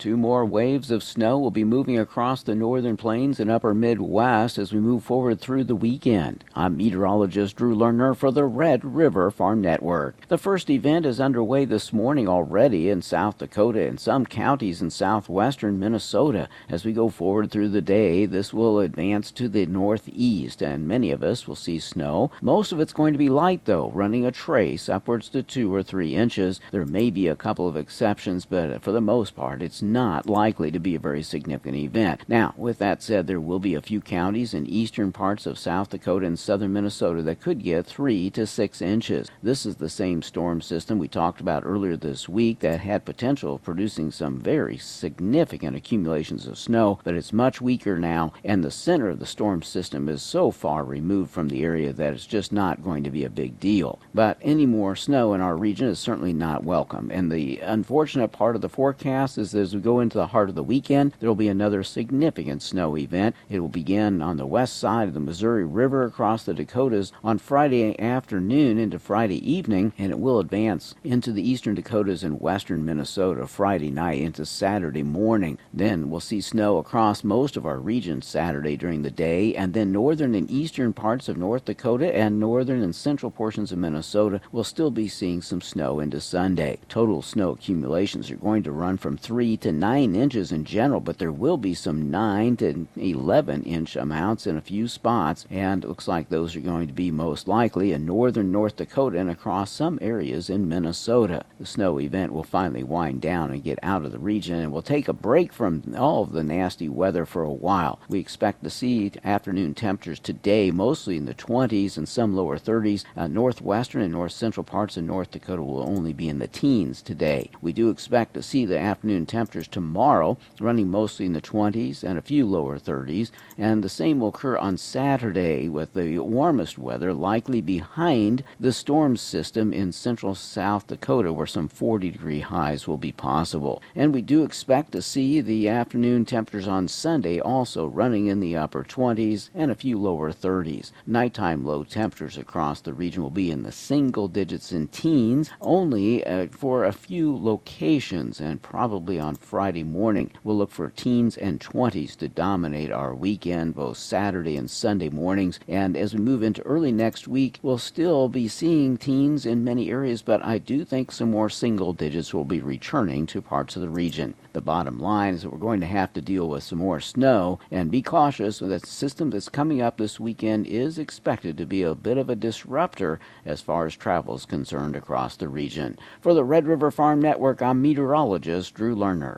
Two more waves of snow will be moving across the northern plains and upper Midwest as we move forward through the weekend. I'm meteorologist Drew Lerner for the Red River Farm Network. The first event is underway this morning already in South Dakota and some counties in southwestern Minnesota. As we go forward through the day, this will advance to the northeast and many of us will see snow. Most of it's going to be light though, running a trace upwards to two or three inches. There may be a couple of exceptions, but for the most part, it's not likely to be a very significant event. Now, with that said, there will be a few counties in eastern parts of South Dakota and southern Minnesota that could get three to six inches. This is the same storm system we talked about earlier this week that had potential of producing some very significant accumulations of snow, but it's much weaker now, and the center of the storm system is so far removed from the area that it's just not going to be a big deal. But any more snow in our region is certainly not welcome, and the unfortunate part of the forecast is as we go into the heart of the weekend, there will be another significant snow event. It will begin on the west side of the Missouri River across the Dakotas on Friday afternoon into Friday evening, and it will advance into the eastern Dakotas and western Minnesota Friday night into Saturday morning. Then we'll see snow across most of our region Saturday during the day, and then northern and eastern parts of North Dakota and northern and central portions of Minnesota will still be seeing some snow into Sunday. Total snow accumulations are going to run from 3 to 9 inches in general, but there will be some 9 to 11 inch amounts in a few spots, and it looks like those are going to be most likely in northern North Dakota and across some areas in Minnesota. The snow event will finally wind down and get out of the region, and we'll take a break from all of the nasty weather for a while. We expect to see afternoon temperatures today mostly in the 20s and some lower 30s. Uh, northwestern and north central parts of North Dakota will only be in the teens today. We do expect to see the afternoon temperatures temperatures tomorrow, running mostly in the 20s and a few lower 30s, and the same will occur on Saturday with the warmest weather likely behind the storm system in central South Dakota where some 40 degree highs will be possible. And we do expect to see the afternoon temperatures on Sunday also running in the upper 20s and a few lower 30s. Nighttime low temperatures across the region will be in the single digits and teens only uh, for a few locations and probably on Friday morning. We'll look for teens and 20s to dominate our weekend, both Saturday and Sunday mornings. And as we move into early next week, we'll still be seeing teens in many areas, but I do think some more single digits will be returning to parts of the region. The bottom line is that we're going to have to deal with some more snow and be cautious that the system that's coming up this weekend is expected to be a bit of a disruptor as far as travel is concerned across the region. For the Red River Farm Network, I'm meteorologist Drew Lerner.